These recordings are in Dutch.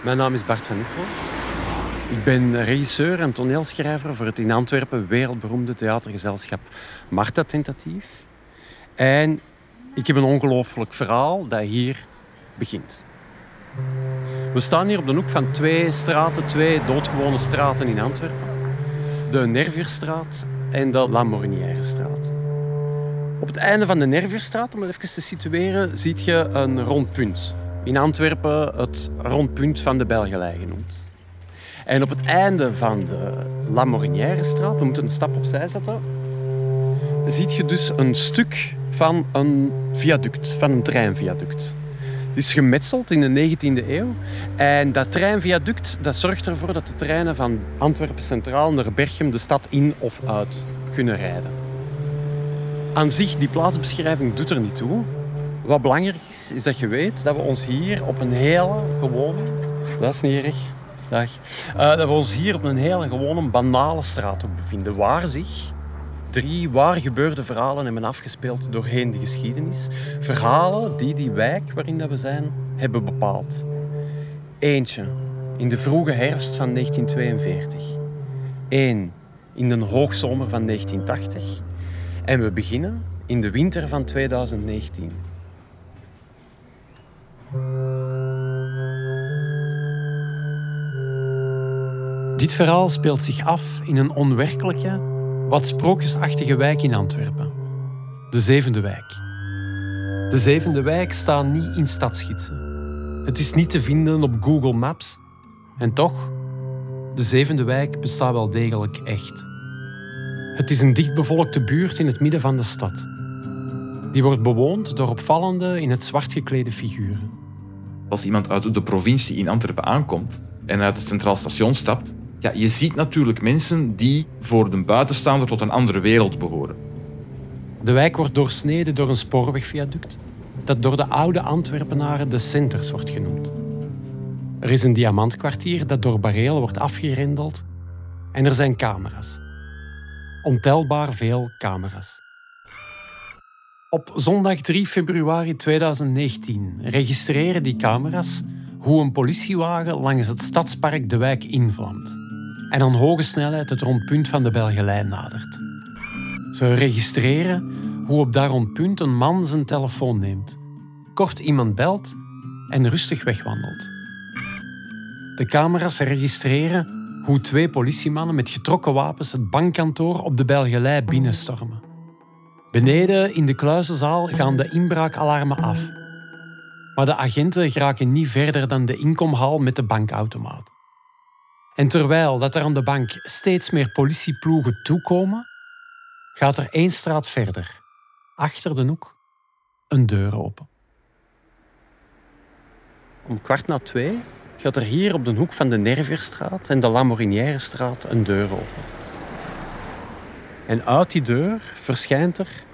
Mijn naam is Bart van Uffel. Ik ben regisseur en toneelschrijver voor het in Antwerpen wereldberoemde theatergezelschap Marta Tentatief. En ik heb een ongelooflijk verhaal dat hier begint. We staan hier op de hoek van twee straten, twee doodgewone straten in Antwerpen. De Nervierstraat en de La Morinièrestraat. Op het einde van de Nervierstraat, om het even te situeren, zie je een rond punt. In Antwerpen het rondpunt van de Belgelei genoemd. En op het einde van de La Morinièrestraat, we moeten een stap opzij zetten, zie je dus een stuk van een viaduct, van een treinviaduct. Het is gemetseld in de 19e eeuw. En dat treinviaduct dat zorgt ervoor dat de treinen van Antwerpen Centraal naar Berchem de stad in of uit kunnen rijden. Aan zich, die plaatsbeschrijving doet er niet toe. Wat belangrijk is, is dat je weet dat we ons hier op een hele gewone... Dat is niet erg. Dag. Uh, dat we ons hier op een hele gewone, banale straat ook bevinden. Waar zich drie waar gebeurde verhalen hebben afgespeeld doorheen de geschiedenis. Verhalen die die wijk waarin dat we zijn hebben bepaald. Eentje in de vroege herfst van 1942. Eén in de hoogzomer van 1980. En we beginnen in de winter van 2019. Dit verhaal speelt zich af in een onwerkelijke, wat sprookjesachtige wijk in Antwerpen. De Zevende Wijk. De Zevende Wijk staat niet in stadsgidsen. Het is niet te vinden op Google Maps. En toch, de Zevende Wijk bestaat wel degelijk echt. Het is een dichtbevolkte buurt in het midden van de stad. Die wordt bewoond door opvallende in het zwart geklede figuren. Als iemand uit de provincie in Antwerpen aankomt en uit het Centraal Station stapt, ja, je ziet natuurlijk mensen die voor de buitenstaander tot een andere wereld behoren. De wijk wordt doorsneden door een spoorwegviaduct dat door de oude Antwerpenaren de Centers wordt genoemd. Er is een diamantkwartier dat door barelen wordt afgerendeld en er zijn camera's. Ontelbaar veel camera's. Op zondag 3 februari 2019 registreren die camera's hoe een politiewagen langs het stadspark de wijk invlamt en aan hoge snelheid het rondpunt van de Belgelei nadert. Ze registreren hoe op dat rondpunt een man zijn telefoon neemt, kort iemand belt en rustig wegwandelt. De camera's registreren hoe twee politiemannen met getrokken wapens het bankkantoor op de Belgelei binnenstormen. Beneden in de kluizenzaal gaan de inbraakalarmen af. Maar de agenten geraken niet verder dan de inkomhal met de bankautomaat. En terwijl dat er aan de bank steeds meer politieploegen toekomen, gaat er één straat verder, achter de hoek, een deur open. Om kwart na twee gaat er hier op de hoek van de Nervierstraat en de Lamorinièrestraat een deur open. En uit die deur verschijnt er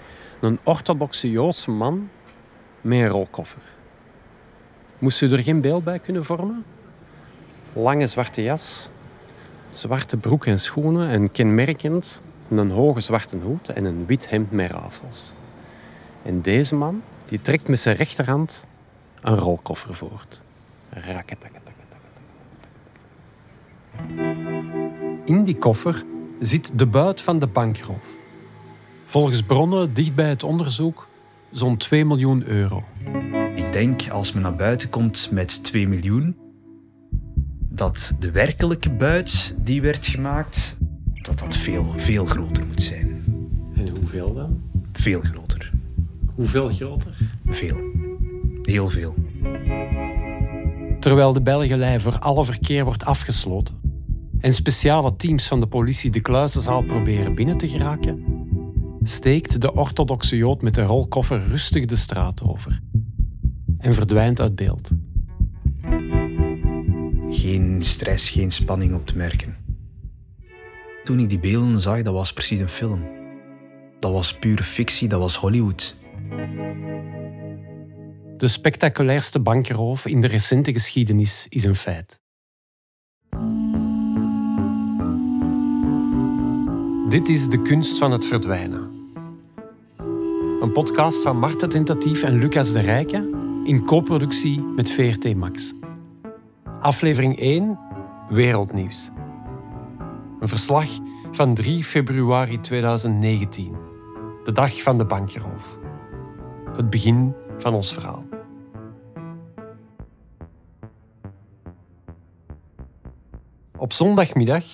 een orthodoxe Joodse man met een rolkoffer. Moest u er geen beeld bij kunnen vormen? Lange zwarte jas, zwarte broek en schoenen en kenmerkend een hoge zwarte hoed en een wit hemd met rafels. En deze man die trekt met zijn rechterhand een rolkoffer voort. In die koffer zit de buit van de bankroof. Volgens bronnen dicht bij het onderzoek zo'n 2 miljoen euro. Ik denk als men naar buiten komt met 2 miljoen, dat de werkelijke buit die werd gemaakt, dat dat veel, veel groter moet zijn. En hoeveel dan? Veel groter. Hoeveel groter? Veel. Heel veel. Terwijl de Belgelei voor alle verkeer wordt afgesloten en speciale teams van de politie de kluizenzaal proberen binnen te geraken, steekt de orthodoxe Jood met de rolkoffer rustig de straat over en verdwijnt uit beeld. Geen stress, geen spanning op te merken. Toen ik die beelden zag, dat was precies een film. Dat was pure fictie, dat was Hollywood. De spectaculairste bankroof in de recente geschiedenis is een feit. Dit is De Kunst van het Verdwijnen. Een podcast van Marta Tentatief en Lucas de Rijke in co-productie met VRT Max. Aflevering 1, Wereldnieuws. Een verslag van 3 februari 2019, de dag van de bankroof. Het begin van ons verhaal. Op zondagmiddag,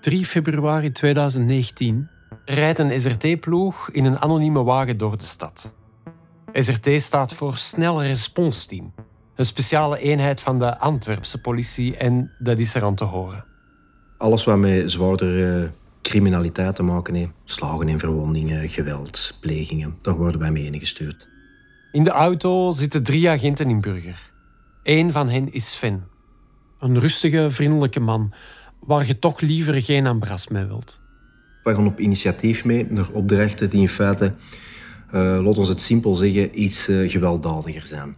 3 februari 2019, rijdt een SRT-ploeg in een anonieme wagen door de stad. SRT staat voor Snelle Respons Team, een speciale eenheid van de Antwerpse politie en dat is er aan te horen. Alles wat met zwaardere criminaliteit te maken heeft, slagen en verwondingen, geweld, plegingen, daar worden wij mee ingestuurd. In de auto zitten drie agenten in Burger. Eén van hen is Sven. Een rustige, vriendelijke man, waar je toch liever geen ambras mee wilt. We gaan op initiatief mee naar opdrachten die in feite, uh, laat ons het simpel zeggen, iets uh, gewelddadiger zijn.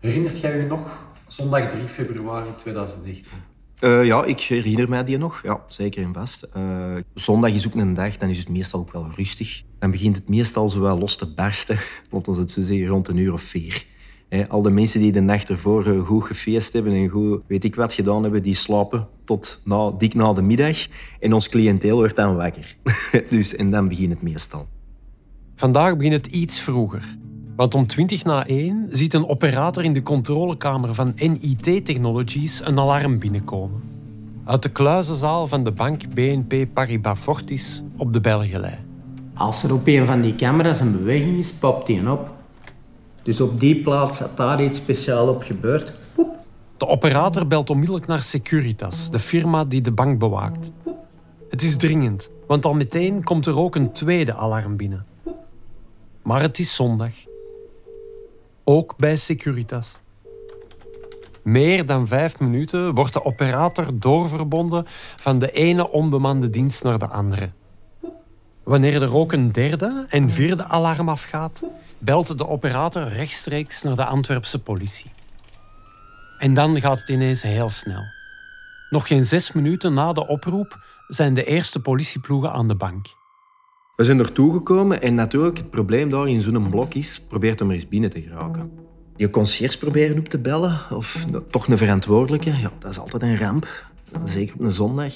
Herinnert jij je nog zondag 3 februari 2019? Uh, ja, ik herinner mij die nog. Ja, zeker en vast. Uh, zondag is ook een dag, dan is het meestal ook wel rustig. Dan begint het meestal zo wel los te barsten, laten we het zo zeggen, rond een uur of vier. al de mensen die de nacht ervoor uh, goed gefeest hebben en goed weet ik wat gedaan hebben, die slapen tot na, dik na de middag. En ons cliënteel wordt dan wakker. dus, en dan begint het meestal. Vandaag begint het iets vroeger. Want om 20 na 1 ziet een operator in de controlekamer van NIT Technologies een alarm binnenkomen. Uit de kluizenzaal van de bank BNP Paribas Fortis op de Belgelei. Als er op een van die camera's een beweging is, popt die op. Dus op die plaats had daar iets speciaals op gebeurd. De operator belt onmiddellijk naar Securitas, de firma die de bank bewaakt. Het is dringend, want al meteen komt er ook een tweede alarm binnen. Maar het is zondag ook bij Securitas. Meer dan vijf minuten wordt de operator doorverbonden van de ene onbemande dienst naar de andere. Wanneer er ook een derde en vierde alarm afgaat, belt de operator rechtstreeks naar de Antwerpse politie. En dan gaat het ineens heel snel. Nog geen zes minuten na de oproep zijn de eerste politieploegen aan de bank. We zijn ertoe gekomen en natuurlijk het probleem daar in zo'n blok is, probeert om er eens binnen te geraken. Je conciërge proberen op te bellen, of toch een verantwoordelijke, ja, dat is altijd een ramp. Zeker op een zondag.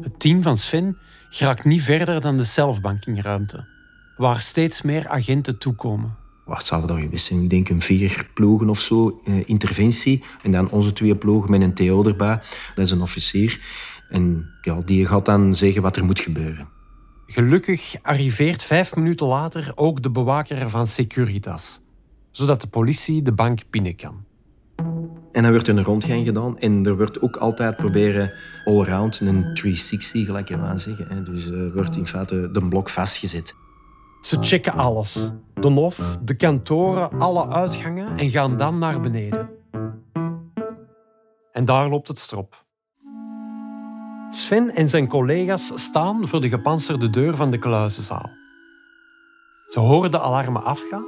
Het team van Sven geraakt niet verder dan de zelfbankingruimte, waar steeds meer agenten toekomen. Wat zouden daar geweest zijn? Ik denk een vier ploegen of zo, eh, interventie. En dan onze twee ploegen met een Theo erbij. Dat is een officier. En ja, die gaat dan zeggen wat er moet gebeuren. Gelukkig arriveert vijf minuten later ook de bewaker van Securitas, zodat de politie de bank binnen kan. En dan wordt een rondgang gedaan en er wordt ook altijd proberen allround een 360, gelijk je maar zeggen. Dus er wordt in feite de blok vastgezet. Ze checken alles. De hof, de kantoren, alle uitgangen en gaan dan naar beneden. En daar loopt het strop. Sven en zijn collega's staan voor de gepantserde deur van de kluizenzaal. Ze horen de alarmen afgaan,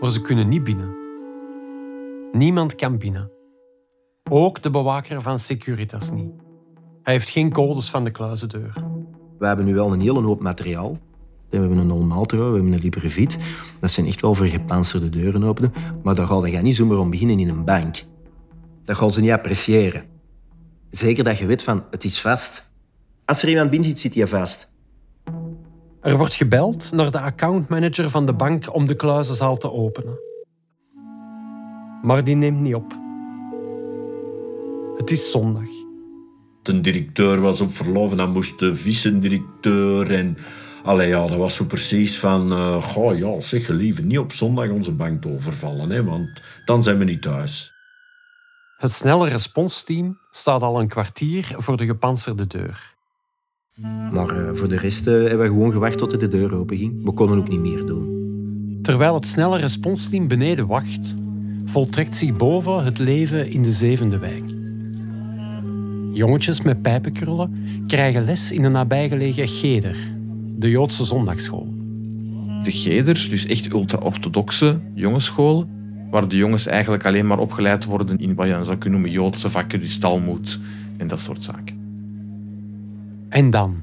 maar ze kunnen niet binnen. Niemand kan binnen. Ook de bewaker van Securitas niet. Hij heeft geen codes van de kluizendeur. We hebben nu wel een hele hoop materiaal. We hebben een Olmaltro, we hebben een Librevit. Dat zijn echt wel voor gepantserde deuren openen. Maar daar gaat je niet zomaar om beginnen in een bank. Dat gaan ze niet appreciëren. Zeker dat je weet van, het is vast. Als er iemand binnen zit, zit hij vast. Er wordt gebeld naar de accountmanager van de bank om de kluizenzaal te openen. Maar die neemt niet op. Het is zondag. De directeur was op verlof en dan moest de vice-directeur en... Allee, ja, dat was zo precies van... Uh, goh, ja, zeg, liever niet op zondag onze bank overvallen, hè, want dan zijn we niet thuis. Het snelle responsteam staat al een kwartier voor de gepantserde deur. Maar uh, voor de rest uh, hebben we gewoon gewacht tot de deur open ging. We konden ook niet meer doen. Terwijl het snelle responsteam beneden wacht, voltrekt zich boven het leven in de zevende wijk. Jongetjes met pijpenkrullen krijgen les in de nabijgelegen Geder, de Joodse zondagsschool. De Geders, dus echt ultra-orthodoxe jongensscholen, waar de jongens eigenlijk alleen maar opgeleid worden in wat je zou kunnen noemen Joodse vakken, dus Talmud en dat soort zaken. En dan,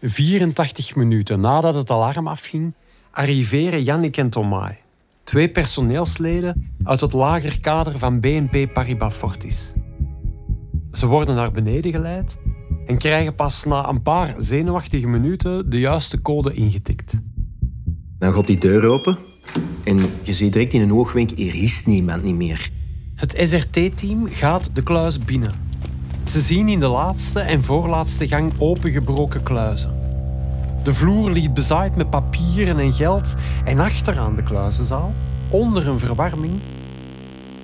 84 minuten nadat het alarm afging, arriveren Jannik en Tomai, twee personeelsleden uit het lagerkader van BNP Paribas Fortis. Ze worden naar beneden geleid en krijgen pas na een paar zenuwachtige minuten de juiste code ingetikt. Dan gaat die deur open en je ziet direct in een oogwenk, er is niemand niet meer. Het SRT-team gaat de kluis binnen. Ze zien in de laatste en voorlaatste gang opengebroken kluizen. De vloer ligt bezaaid met papieren en geld en achteraan de kluizenzaal, onder een verwarming,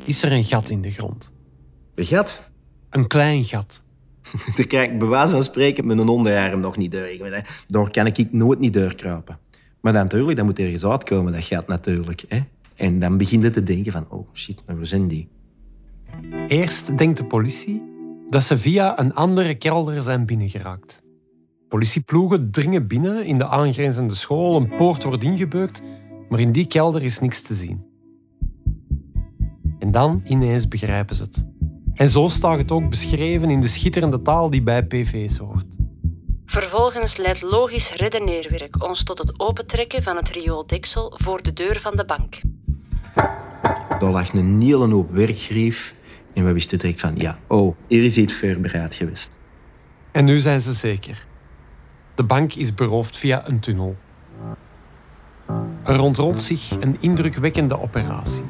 is er een gat in de grond. Een gat? Een klein gat. Daar krijg ik bij wijze van spreken met een onderarm nog niet door. Daar kan ik nooit niet doorkruipen. Maar dan natuurlijk, dat moet ergens uitkomen, dat gat natuurlijk. Hè? En dan begint het te denken van, oh shit, maar waar zijn die? Eerst denkt de politie dat ze via een andere kelder zijn binnengeraakt. Politieploegen dringen binnen in de aangrenzende school, een poort wordt ingebeukt, maar in die kelder is niks te zien. En dan ineens begrijpen ze het. En zo staat het ook beschreven in de schitterende taal die bij PV's hoort. Vervolgens leidt logisch redeneerwerk ons tot het opentrekken van het riooldeksel voor de deur van de bank. Daar lag een hele hoop werkgrief en we wisten direct van, ja, oh, hier is iets voorbereid geweest. En nu zijn ze zeker. De bank is beroofd via een tunnel. Er ontrolt zich een indrukwekkende operatie.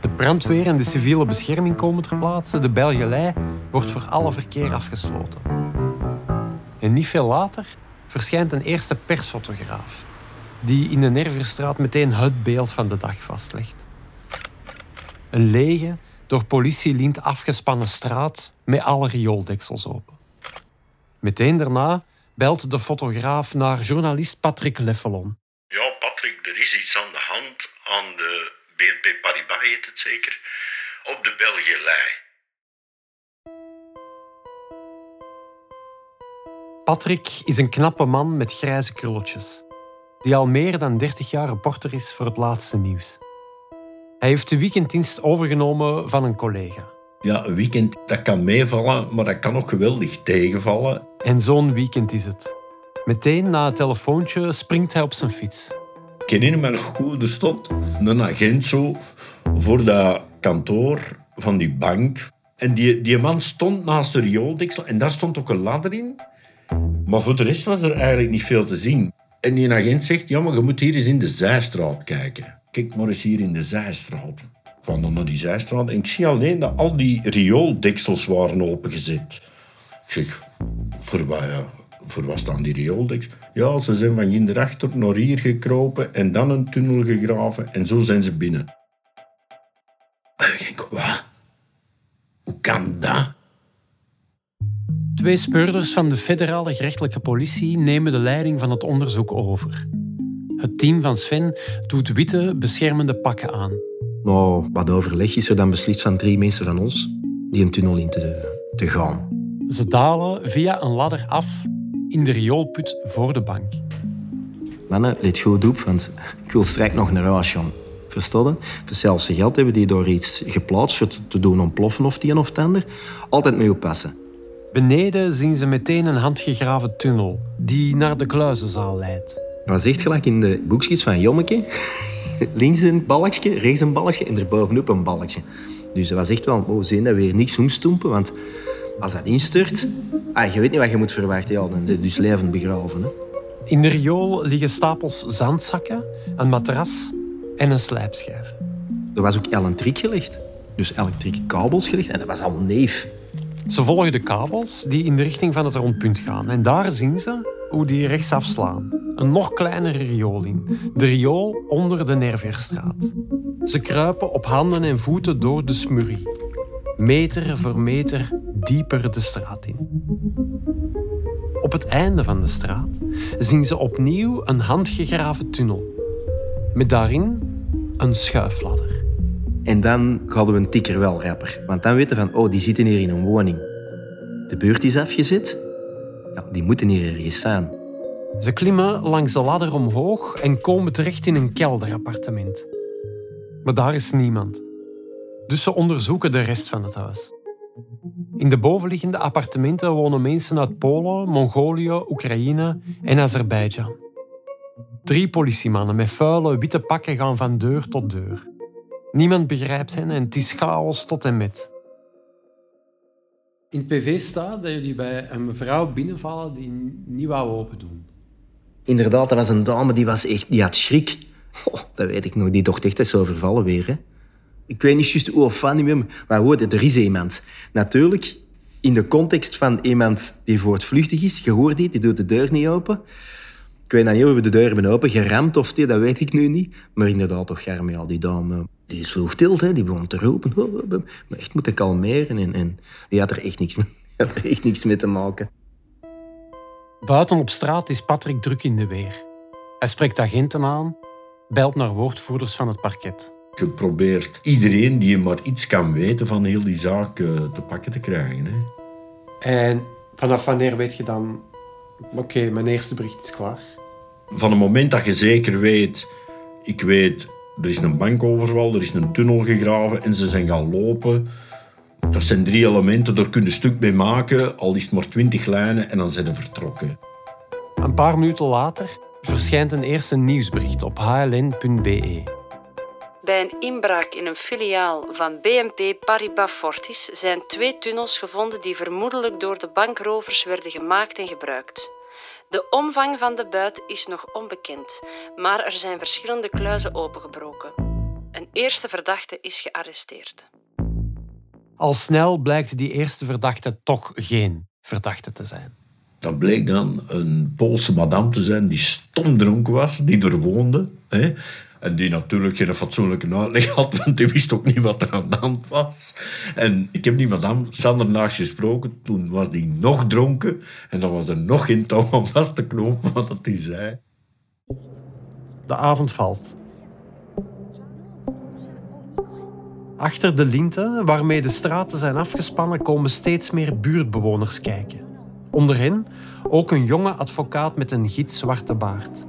De brandweer en de civiele bescherming komen ter plaatse. De Belgelei wordt voor alle verkeer afgesloten. En niet veel later verschijnt een eerste persfotograaf, die in de Nerverstraat meteen het beeld van de dag vastlegt. Een lege, door politielint afgespannen straat met alle riooldeksels open. Meteen daarna belt de fotograaf naar journalist Patrick Leffelon. Ja, Patrick, er is iets aan de hand aan de BNP Paribas, heet het zeker, op de Belgielei. Patrick is een knappe man met grijze krulletjes, die al meer dan 30 jaar reporter is voor het laatste nieuws. Hij heeft de weekenddienst overgenomen van een collega. Ja, een weekend dat kan meevallen, maar dat kan ook geweldig tegenvallen. En zo'n weekend is het. Meteen na het telefoontje springt hij op zijn fiets. Ik herinner me nog goed, er stond een agent zo voor dat kantoor van die bank. En die, die man stond naast de riooldeksel en daar stond ook een ladder in. Maar voor de rest was er eigenlijk niet veel te zien. En die agent zegt, ja, maar je moet hier eens in de zijstraat kijken. Kijk maar eens hier in de zijstraat. Ik kwam dan naar die zijstraat en ik zie alleen dat al die riooldeksels waren opengezet. Ik zeg, voor wat, ja? voor staan die riooldeksels? Ja, ze zijn van hierachter naar hier gekropen en dan een tunnel gegraven en zo zijn ze binnen. En ik denk, wat? Hoe kan dat? Twee speurders van de federale gerechtelijke politie nemen de leiding van het onderzoek over. Het team van Sven doet witte, beschermende pakken aan. Nou, wat overleg is er dan beslist van drie mensen van ons die een tunnel in te, te gaan. Ze dalen via een ladder af in de rioolput voor de bank. Mannen, let goed op, want ik wil straks nog naar huis gaan. Voor zelfs geld hebben die door iets geplaatst voor te doen ontploffen of die een of het ander. Altijd mee oppassen. Beneden zien ze meteen een handgegraven tunnel die naar de kluizenzaal leidt. Wat zegt gelijk in de boekjes van Jommeke? Links een balkje, rechts een balkje en erbovenop een balkje. Dus dat was echt wel, oh, zien dat we weer niks omstoempen, want als dat instort, ah, je weet niet wat je moet verwachten, ja, dan zit je dus levend begraven. Hè. In de riool liggen stapels zandzakken, een matras en een slijpschijf. Er was ook elektriek gelegd, dus elektrieke kabels gelegd en dat was allemaal neef. Ze volgen de kabels die in de richting van het rondpunt gaan. En daar zien ze hoe die rechtsaf slaan. Een nog kleinere riool in. De riool onder de Nerveerstraat. Ze kruipen op handen en voeten door de smurrie. Meter voor meter dieper de straat in. Op het einde van de straat zien ze opnieuw een handgegraven tunnel. Met daarin een schuifladder. En dan hadden we een tikker wel rapper. Want dan weten we van, oh, die zitten hier in een woning. De beurt is afgezet. Ja, die moeten hier ergens staan. Ze klimmen langs de ladder omhoog en komen terecht in een kelderappartement. Maar daar is niemand. Dus ze onderzoeken de rest van het huis. In de bovenliggende appartementen wonen mensen uit Polen, Mongolië, Oekraïne en Azerbeidzjan. Drie politiemannen met vuile witte pakken gaan van deur tot deur. Niemand begrijpt hen en het is chaos tot en met. in het PV staat dat jullie bij een mevrouw binnenvallen die niet wou open doen. Inderdaad, dat was een dame die, was echt, die had schrik. Oh, dat weet ik nog. Die dacht echt dat ze overvallen weer. Hè. Ik weet niet juist hoe of van niet meer, maar hoor, er is iemand. Natuurlijk, in de context van iemand die voortvluchtig is, je hoort die, die doet de deur niet open. Ik weet niet of we de deur hebben open geramd of die, dat weet ik nu niet. Maar inderdaad, toch Germ, ja, die dame, die sloeg stil, hè, die begon te roepen. Maar echt moeten kalmeren en, en die had er echt niks mee, had er echt niks mee te maken. Buiten op straat is Patrick druk in de weer. Hij spreekt agenten aan, belt naar woordvoerders van het parket. Je probeert iedereen die maar iets kan weten van heel die zaak eh, te pakken te krijgen. Hè. En vanaf wanneer weet je dan... Oké, mijn eerste bericht is klaar. Van het moment dat je zeker weet... Ik weet, er is een bankoverval, er is een tunnel gegraven en ze zijn gaan lopen. Dat zijn drie elementen, daar kun je een stuk mee maken. Al is het maar twintig lijnen en dan zijn ze vertrokken. Een paar minuten later verschijnt een eerste nieuwsbericht op hln.be. Bij een inbraak in een filiaal van BNP Paribas Fortis zijn twee tunnels gevonden die vermoedelijk door de bankrovers werden gemaakt en gebruikt. De omvang van de buit is nog onbekend, maar er zijn verschillende kluizen opengebroken. Een eerste verdachte is gearresteerd. Al snel blijkt die eerste verdachte toch geen verdachte te zijn. Dat bleek dan een Poolse madame te zijn die stomdronken was, die er woonde. Hè? En die natuurlijk geen fatsoenlijke uitleg had, want die wist ook niet wat er aan de hand was. En ik heb die madame Sander naast gesproken. Toen was die nog dronken. En dan was er nog geen touw om vast te knopen wat hij zei. De avond valt. Achter de linten, waarmee de straten zijn afgespannen, komen steeds meer buurtbewoners kijken. Onder hen ook een jonge advocaat met een gitzwarte baard.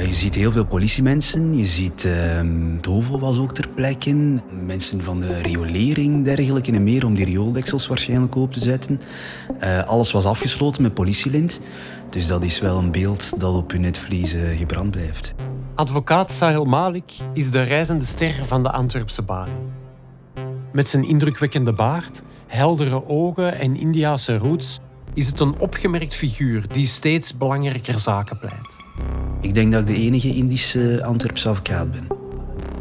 Je ziet heel veel politiemensen. Je ziet uh, Dovo was ook ter plekke. Mensen van de riolering, dergelijke en meer, om die riooldeksels waarschijnlijk open te zetten. Uh, alles was afgesloten met politielint. Dus dat is wel een beeld dat op hun netvlies gebrand blijft. Advocaat Sahil Malik is de reizende ster van de Antwerpse balie. Met zijn indrukwekkende baard, heldere ogen en Indiase roots is het een opgemerkt figuur die steeds belangrijker zaken pleit. Ik denk dat ik de enige Indische Antwerpse advocaat ben.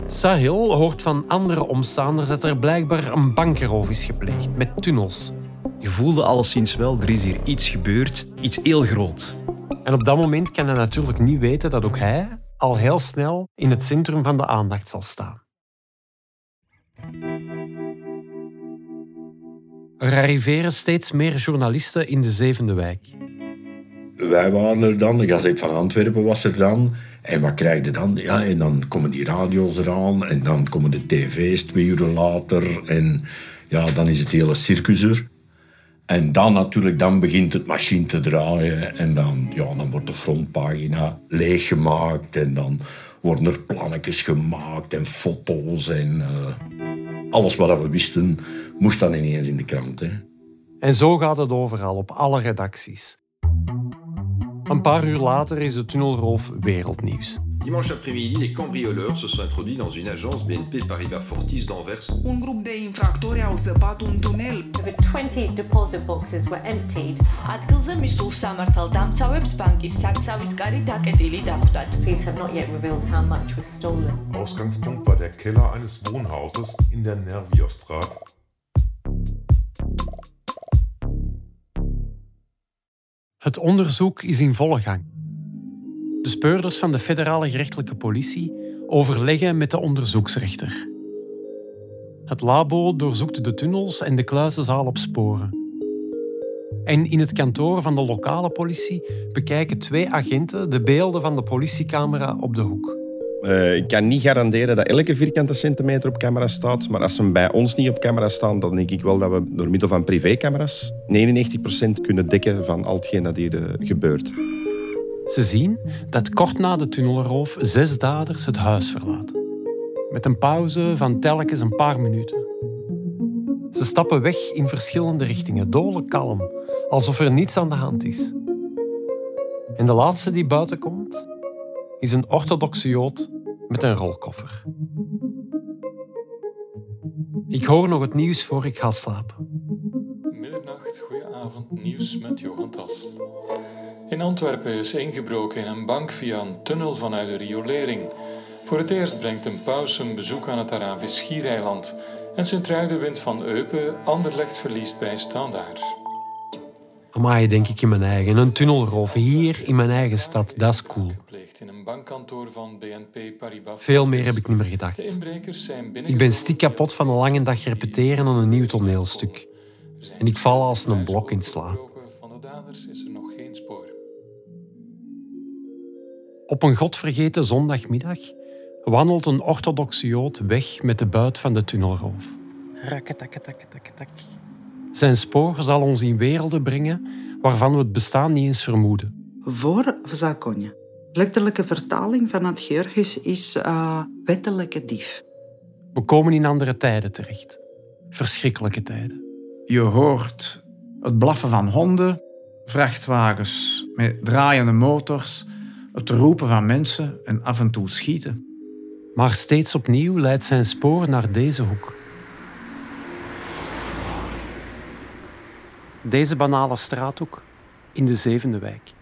Sahil hoort van andere omstaanders dat er blijkbaar een bankroof is gepleegd met tunnels. Je voelde alleszins wel, er is hier iets gebeurd, iets heel groot. En op dat moment kan hij natuurlijk niet weten dat ook hij al heel snel in het centrum van de aandacht zal staan. Er arriveren steeds meer journalisten in de zevende wijk. Wij waren er dan, de Gazet van Antwerpen was er dan. En wat krijg je dan? Ja, en dan komen die radio's eraan en dan komen de tv's twee uur later. En ja, dan is het hele circus er. En dan natuurlijk, dan begint het machine te draaien. En dan, ja, dan wordt de frontpagina leeggemaakt. En dan worden er plannetjes gemaakt en foto's. En uh, alles wat we wisten, moest dan ineens in de krant. Hè. En zo gaat het overal, op alle redacties. Een paar uur later is de tunnelroof wereldnieuws. Dimanche après-midi, les cambrioleurs se sont introduits dans une agence BNP Paribas Fortis d'Anvers. Un grup de infractori au săpat un tunel. Over 20 deposit boxes were emptied. ადგილზე მისულ სამართალ დამცავებს ბანკის საცავის კარი დაკეტილი დახვდათ. Police have not yet revealed how much was stolen. Ausgangspunkt war der Keller eines Wohnhauses in der Nerviostraat. Het onderzoek is in volle gang. De speurders van de federale gerechtelijke politie overleggen met de onderzoeksrechter. Het labo doorzoekt de tunnels en de kluizenzaal op sporen. En in het kantoor van de lokale politie bekijken twee agenten de beelden van de politiecamera op de hoek. Uh, ik kan niet garanderen dat elke vierkante centimeter op camera staat, maar als ze bij ons niet op camera staan, dan denk ik wel dat we door middel van privécamera's 99% kunnen dekken van al hetgeen dat hier uh, gebeurt. Ze zien dat kort na de tunnelroof zes daders het huis verlaten. Met een pauze van telkens een paar minuten. Ze stappen weg in verschillende richtingen, dodelijk kalm, alsof er niets aan de hand is. En de laatste die buiten komt, is een orthodoxe jood met een rolkoffer. Ik hoor nog het nieuws voor ik ga slapen. Goedenavond, nieuws met Johan Tas. In Antwerpen is ingebroken in een bank via een tunnel vanuit de riolering. Voor het eerst brengt een paus een bezoek aan het Arabisch Schiereiland. En Sint-Truiden wint van Eupen, Anderlecht verliest bij Standaard. Amai, denk ik in mijn eigen. Een tunnelroof hier in mijn eigen stad, dat is cool. In een bankkantoor van BNP Paribas. Veel meer heb ik niet meer gedacht. De inbrekers zijn binnen. Ik ben stik kapot van een lange dag repeteren aan een nieuw toneelstuk. En ik val als een blok in slaap. Van de daders is er nog geen spoor. Op een godvergeten zondagmiddag wandelt een orthodoxe jood weg met de buit van de tunnelroof. Rakketakketakketakketak. Zijn spoor zal ons in werelden brengen waarvan we het bestaan niet eens vermoeden. Voor zakonje. Letterlijke vertaling van het Georgisch is uh, wettelijke dief. We komen in andere tijden terecht. Verschrikkelijke tijden. Je hoort het blaffen van honden, vrachtwagens met draaiende motors, het roepen van mensen en af en toe schieten. Maar steeds opnieuw leidt zijn spoor naar deze hoek. Deze banale straathoek in de zevende wijk.